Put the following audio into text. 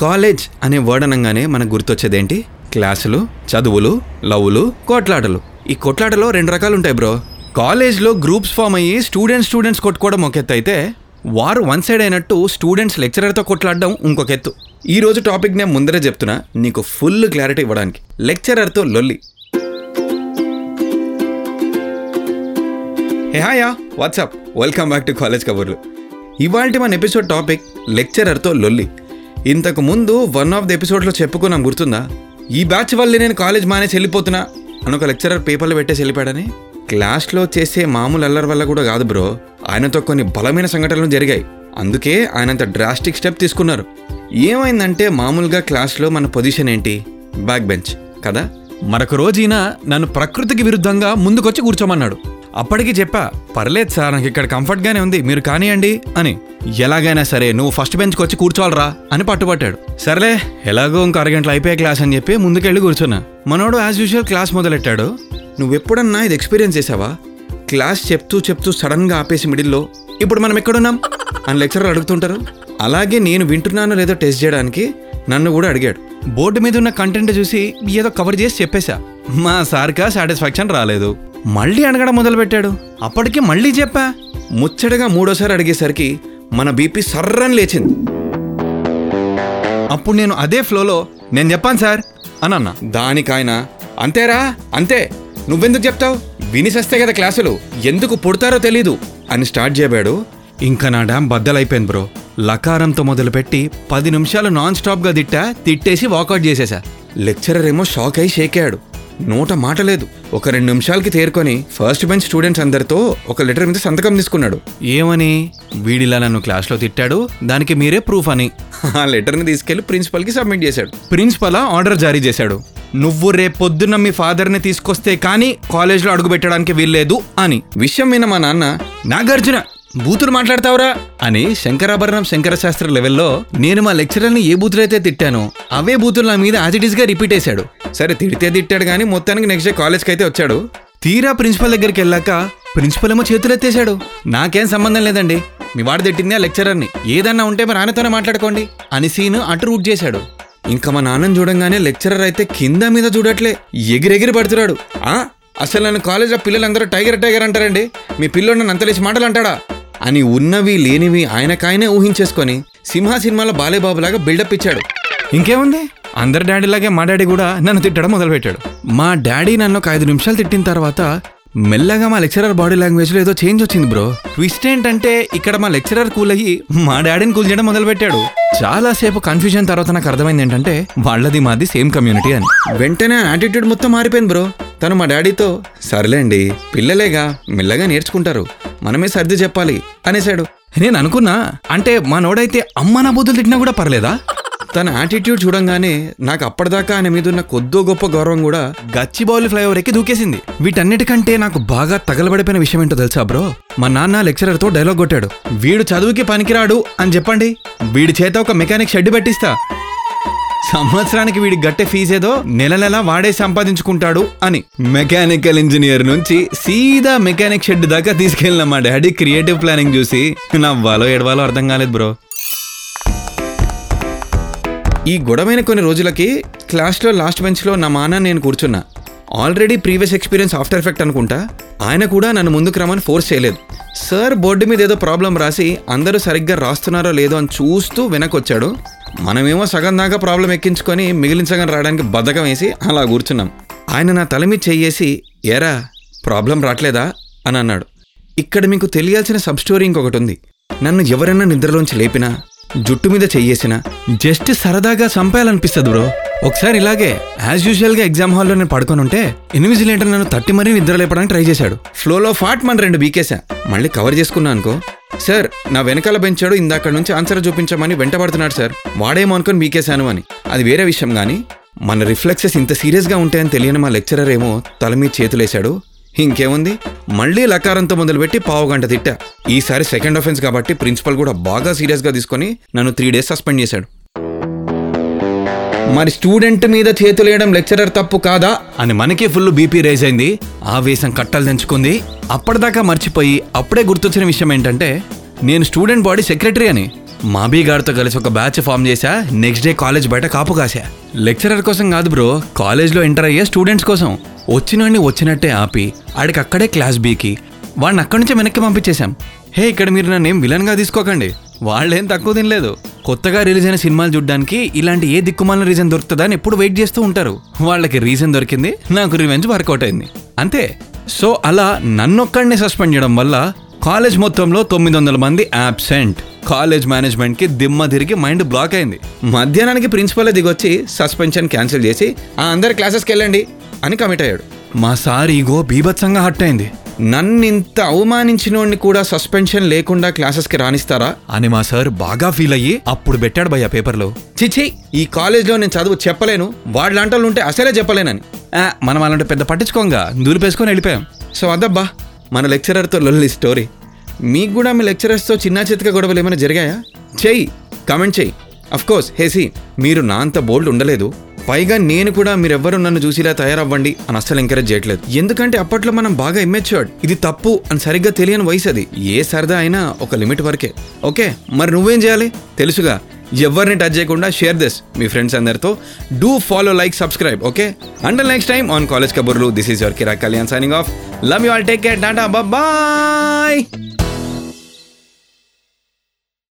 College అనే word అనగానే మనకు గుర్తొచ్చేదేంటి? క్లాసులు చదువులు లవ్లు కొట్లాటలు. ఈ కొట్లాటలో రెండు రకాలు ఉంటాయి బ్రో. కాలేజ్లో గ్రూప్స్ ఫామ్ అయ్యి స్టూడెంట్స్ స్టూడెంట్స్ కొట్టుకోవడం ఒక ఎత్తు అయితే వారు వన్ సైడ్ అయినట్టు స్టూడెంట్స్ లెక్చరర్తో కొట్లాడడం ఇంకొక ఎత్తు. ఈ రోజు టాపిక్ నేను ముందరే చెప్తున్నా నీకు ఫుల్ క్లారిటీ ఇవ్వడానికి. లెక్చరర్తో లొల్లి. Hey hiya what's up welcome back to college కబుర్లు. ఇవాళ మన ఎపిసోడ్ టాపిక్ లెక్చరర్తో లొల్లి. ఇంతకు ముందు వన్ ఆఫ్ ది ఎపిసోడ్లో చెప్పుకున్నాం గుర్తుందా? ఈ బ్యాచ్ వల్లే నేను కాలేజ్ మానేసి వెళ్ళిపోతున్నా అని ఒక లెక్చరర్ పేపర్లో పెట్టేసి వెళ్ళిపోయాడని? క్లాస్లో చేసే మామూలు అల్లరి వల్ల కూడా కాదు బ్రో. ఆయనతో కొన్ని బలమైన సంఘటనలు జరిగాయి. అందుకే ఆయనంత డ్రాస్టిక్ స్టెప్ తీసుకున్నారు. ఏమైందంటే మామూలుగా క్లాస్లో మన పొజిషన్ ఏంటి? బ్యాక్ బెంచ్ కదా? మరొక రోజున నన్ను ప్రకృతికి విరుద్ధంగా ముందుకొచ్చి కూర్చోమన్నాడు. అప్పటికి చెప్పా పర్లేదు సార్ నాకు ఇక్కడ కంఫర్ట్గానే ఉంది. మీరు కానియండి అని. ఎలాగైనా సరే నువ్వు ఫస్ట్ బెంచ్కి వచ్చి కూర్చోవాలరా అని పట్టుబట్టాడు. సర్లే ఎలాగో ఇంకో అరగంటలు అయిపోయే క్లాస్ అని చెప్పి ముందుకెళ్ళి కూర్చున్నా. మనోడు యాజ్ యూజువల్ క్లాస్ మొదలెట్టాడు. నువ్వెప్పుడన్నా ఇది ఎక్స్పీరియన్స్ చేసావా? క్లాస్ చెప్తూ చెప్తూ సడన్గా ఆపేసి మిడిల్లో ఇప్పుడు మనం ఎక్కడున్నాం? అని లెక్చరర్ అడుగుతుంటారు. అలాగే నేను వింటున్నానో లేదో టెస్ట్ చేయడానికి నన్ను కూడా అడిగాడు. బోర్డు మీద ఉన్న కంటెంట్ చూసి ఏదో కవర్ చేసి చెప్పేశా. మా సార్కా సాటిస్ఫాక్షన్ రాలేదు. మళ్ళీ అడగడం మొదలుపెట్టాడు. అప్పటికి మళ్ళీ చెప్పా. ముచ్చటగా మూడోసారి అడిగేసరికి మన బీపీ సర్రని లేచింది. అప్పుడు నేను అదే ఫ్లోలో నేను చెప్పాను సార్ అని అన్నా దానికాయన అంతేరా అంతే. నువ్వెందుకు చెప్తావు? వినిసస్తే కదా క్లాసులు. ఎందుకు పుడతారో తెలీదు. అని స్టార్ట్ చేయబాడు ఇంకా నా డ్యామ్ బద్దలైపోయింది బ్రో. లకారంతో మొదలుపెట్టి పది నిమిషాలు నాన్ స్టాప్గా తిట్టా తిట్టేసి వాకౌట్ చేసేసా. లెక్చరర్ ఏమో షాక్ అయి షేక్ అయ్యాడు. నోట మాట లేదు. ఒక రెండు నిమిషాలకి తేరుకొని ఫస్ట్ బెంచ్ స్టూడెంట్స్ అందరితో ఒక లెటర్ మీద సంతకం తీసుకున్నాడు. ఏమని? వీడిలా నన్ను క్లాస్లో తిట్టాడు? దానికి మీరే ప్రూఫ్ అని. ఆ లెటర్ని తీసుకెళ్ళి ప్రిన్సిపల్కి సబ్మిట్ చేశాడు. ప్రిన్సిపల్ ఆర్డర్ జారీ చేశాడు. నువ్వు రేపొద్దున్న మీ ఫాదర్ని తీసుకొస్తే కానీ కాలేజ్లో అడుగు పెట్టడానికి వీల్లేదు అని. విషయం విన్న మా నాన్న నాగార్జున! బూతులు మాట్లాడతావురా? అని శంకరాభరణం శంకరశాస్త్ర లెవెల్లో నేను మా లెక్చరర్ని ఏ బూతులైతే తిట్టానో అవే బూతులు నా మీద ఆజిటిస్గా రిపీట్ వేశాడు సరే తిడితే తిట్టాడు కానీ మొత్తానికి నెక్స్ట్ డే కాలేజ్కి అయితే వచ్చాడు. తీరా ప్రిన్సిపల్ దగ్గరికి వెళ్ళాక ప్రిన్సిపల్ ఏమో చేతులెత్తేశాడు. నాకేం సంబంధం లేదండి. మీ వాడు తిట్టింది ఆ లెక్చరర్ని. ఏదన్నా ఉంటే మరి ఆయనతోనే మాట్లాడుకోండి అని సీన్ అటు రూట్ చేశాడు. ఇంకా మా నాన్నని చూడంగానే లెక్చరర్ అయితే కింద మీద చూడట్లే ఎగిరెగిరి పడుతున్నాడు. అసలు నన్ను కాలేజ్లో పిల్లలందరూ టైగర్ టైగర్ అంటారండి. మీ పిల్లోడు నన్ను అంతలేసి మాటలు అంటాడా? అని ఉన్నవి లేనివి ఆయనకాయనే ఊహించేసుకొని సింహ సినిమాలో బాలేబాబులాగా బిల్డప్ ఇచ్చాడు. ఇంకేముంది? అందరి డాడీలాగే మా డాడీ కూడా నన్ను తిట్టడం మొదలుపెట్టాడు. మా డాడీ నన్ను ఒక ఐదు నిమిషాలు తిట్టిన తర్వాత మెల్లగా మా లెక్చరర్ బాడీ లాంగ్వేజ్లో ఏదో చేంజ్ వచ్చింది బ్రో. ట్విస్ట్ ఏంటంటే ఇక్కడ మా లెక్చరర్ కూల్ అయ్యి మా డాడీని కూల్ చేయడం మొదలుపెట్టాడు. చాలాసేపు కన్ఫ్యూజన్ తర్వాత నాకు అర్థమైంది ఏంటంటే వాళ్ళది మాది సేమ్ కమ్యూనిటీ అని. వెంటనే యాటిట్యూడ్ మొత్తం మారిపోయింది బ్రో. తను మా డాడీతో సర్లేండి పిల్లలేగా మెల్లగా నేర్చుకుంటారు. మనమే సర్ది చెప్పాలి అనేశాడు. నేను అనుకున్నా అంటే మనోడైతే అమ్మ నా బుద్ధులు తిట్టినా కూడా పర్లేదా? తన యాటిట్యూడ్ చూడంగానే నాకు అప్పటిదాకా ఆయన మీద ఉన్న కొద్దో గొప్ప గౌరవం కూడా గచ్చిబౌలి ఫ్లైఓవర్ ఎక్కి దూకేసింది. వీటన్నిటికంటే నాకు బాగా తగలబడిపోయిన విషయం ఏంటో తెలుసా బ్రో? మా నాన్న లెక్చరర్తో డైలాగ్ కొట్టాడు. వీడు చదువుకి పనికిరాడు అని చెప్పండి. వీడి చేత ఒక మెకానిక్ షెడ్ పెట్టిస్తా. సంవత్సరానికి వీడి గట్టె ఫీజేదో నెల నెల వాడే సంపాదించుకుంటాడు అని. మెకానికల్ ఇంజనీర్ నుంచి సీదా మెకానిక్ షెడ్ దాకా తీసుకెళ్ళిన మా డాడీ క్రియేటివ్ ప్లానింగ్ చూసి నవ్వాలో ఎడవాలో అర్థం కాలేదు బ్రో. ఈ గొడవైన కొన్ని రోజులకి క్లాస్లో లాస్ట్ బెంచ్లో నా మాన నేను కూర్చున్నా. Already previous experience after effect అనుకుంటా. ఆయన కూడా నన్ను ముందుకు రమ్మని ఫోర్స్ చేయలేదు. సార్ బోర్డు మీద ఏదో ప్రాబ్లం రాసి అందరూ సరిగ్గా రాస్తున్నారో లేదో అని చూస్తూ వెనకొచ్చాడు. మనమేమో సగం దాకా ప్రాబ్లం ఎక్కించుకొని మిగిలిన సగం రావడానికి బద్ధకం వేసి అలా కూర్చున్నాం. ఆయన నా తల మీద చెయ్యేసి ఎరా ప్రాబ్లం రావట్లేదా అని అన్నాడు. ఇక్కడ మీకు తెలియాల్సిన సబ్ స్టోరీ ఇంకొకటి ఉంది. నన్ను ఎవరైనా నిద్రలోంచి లేపినా జుట్టు మీద చెయ్యేసిన జస్ట్ సరదాగా చంపేయాలనిపిస్తుంది బ్రో. ఒకసారి ఇలాగే యాజ్ యూజువల్గా ఎగ్జామ్ హాల్లో నేను పడుకొని ఉంటే ఇన్విజిలేటర్ నన్ను తట్టి మరీ నిద్ర లేపడానికి ట్రై చేశాడు. ఫ్లోలో ఫాట్ మన రెండు బీకేసా మళ్ళీ కవర్ చేసుకున్నా అనుకో. సార్ నా వెనకాల బెంచాడు ఇందాక నుంచి ఆన్సర్ చూపించమని వెంటబడుతున్నాడు సార్. వాడేమో అనుకొని బీకేశాను అని. అది వేరే విషయం కానీ మన రిఫ్లెక్సెస్ ఇంత సీరియస్గా ఉంటాయని తెలియని మా లెక్చరర్ ఏమో తల మీద చేతులేశాడు. ఇంకేముంది? మళ్ళీ లకారంతో మొదలుపెట్టి పావుగంట తిట్టా. ఈసారి సెకండ్ అఫెన్స్ కాబట్టి ప్రిన్సిపల్ కూడా బాగా సీరియస్గా తీసుకొని నన్ను త్రీ డేస్ సస్పెండ్ చేశాడు. మరి స్టూడెంట్ మీద చేతులేయడం లెక్చరర్ తప్పు కాదా? అని మనకే ఫుల్ బీపీ రేజ్ అయింది. ఆవేశం కట్టలు తెంచుకుంది అప్పటిదాకా మర్చిపోయి అప్పుడే గుర్తొచ్చిన విషయం ఏంటంటే నేను స్టూడెంట్ బాడీ సెక్రటరీ అని. మాబీ గారితో కలిసి ఒక బ్యాచ్ ఫామ్ చేశా నెక్స్ట్ డే కాలేజ్ బయట కాపు కాశా. లెక్చరర్ కోసం కాదు బ్రో కాలేజ్లో ఎంటర్ అయ్యే స్టూడెంట్స్ కోసం. వచ్చినోడిని వచ్చినట్టే ఆపి ఆడికి అక్కడే క్లాస్ బీకి. వాడిని అక్కడి నుంచి వెనక్కి పంపించేశాం. హే ఇక్కడ మీరు నన్ను ఏం విలన్గా తీసుకోకండి. వాళ్ళేం తక్కువ తినలేదు. కొత్తగా రిలీజ్ అయిన సినిమాలు చూడడానికి ఇలాంటి ఏ దిక్కుమాలిన రీజన్ దొరుకుతుందా అని ఎప్పుడు వెయిట్ చేస్తూ ఉంటారు. వాళ్ళకి రీజన్ దొరికింది నాకు రివెంజ్ వర్కౌట్ అయింది. అంతే. సో అలా నన్నొక్కడిని సస్పెండ్ చేయడం వల్ల కాలేజ్ మొత్తంలో తొమ్మిది వందల మంది యాబ్సెంట్ కాలేజ్ మేనేజ్మెంట్కి దిమ్మ తిరిగి మైండ్ బ్లాక్ అయింది. మధ్యాహ్నానికి ప్రిన్సిపల్ దిగొచ్చి సస్పెన్షన్ క్యాన్సిల్ చేసి ఆ అందరి క్లాసెస్కి వెళ్ళండి. అని కమిట్ అయ్యాడు. మా సార్ ఈగో బీభత్సంగా హట్ అయింది. నన్నింత అవమానించినోడిని కూడా సస్పెన్షన్ లేకుండా క్లాసెస్కి రాణిస్తారా అని మా సార్ బాగా ఫీల్ అయ్యి అప్పుడు పెట్టాడు భయ్య పేపర్లో. చిచి ఈ కాలేజ్లో నేను చదువు చెప్పలేను. లాంటి ఉంటే అసలే చెప్పలేనని. ఆ, మనం అలాంటి పెద్ద పట్టించుకోంగా. దూలిపేసుకొని వెళ్ళిపోయాం. సో అదబ్బా మన లెక్చరర్తో లొల్లి స్టోరీ మీకు కూడా మీ లెక్చరర్స్తో చిన్న చితక గొడవలు ఏమైనా జరిగాయా? చెయ్యి కామెంట్ చెయ్యి. అఫ్ కోర్స్ హేసి మీరు నా అంత బోల్డ్ ఉండలేదు. పైగా నేను కూడా మీరెవ్వరు నన్ను చూసిలా తయారవ్వండి అని అస్సలు ఎంకరేజ్ చేయట్లేదు. ఎందుకంటే అప్పట్లో మనం బాగా ఇమ్మెచ్యూర్డ్ ఇది తప్పు అని సరిగ్గా తెలియని వయసు అది. ఏ సరదా అయినా ఒక లిమిట్ వరకే. ఓకే మరి నువ్వేం చేయాలి? తెలుసుగా. ఎవరిని టచ్ చేయకుండా షేర్ దిస్ మీ ఫ్రెండ్స్ అందరితో. Do follow like subscribe okay? And next time on college కబుర్లు this is your Kira Kalyan signing off love you all take care tata bye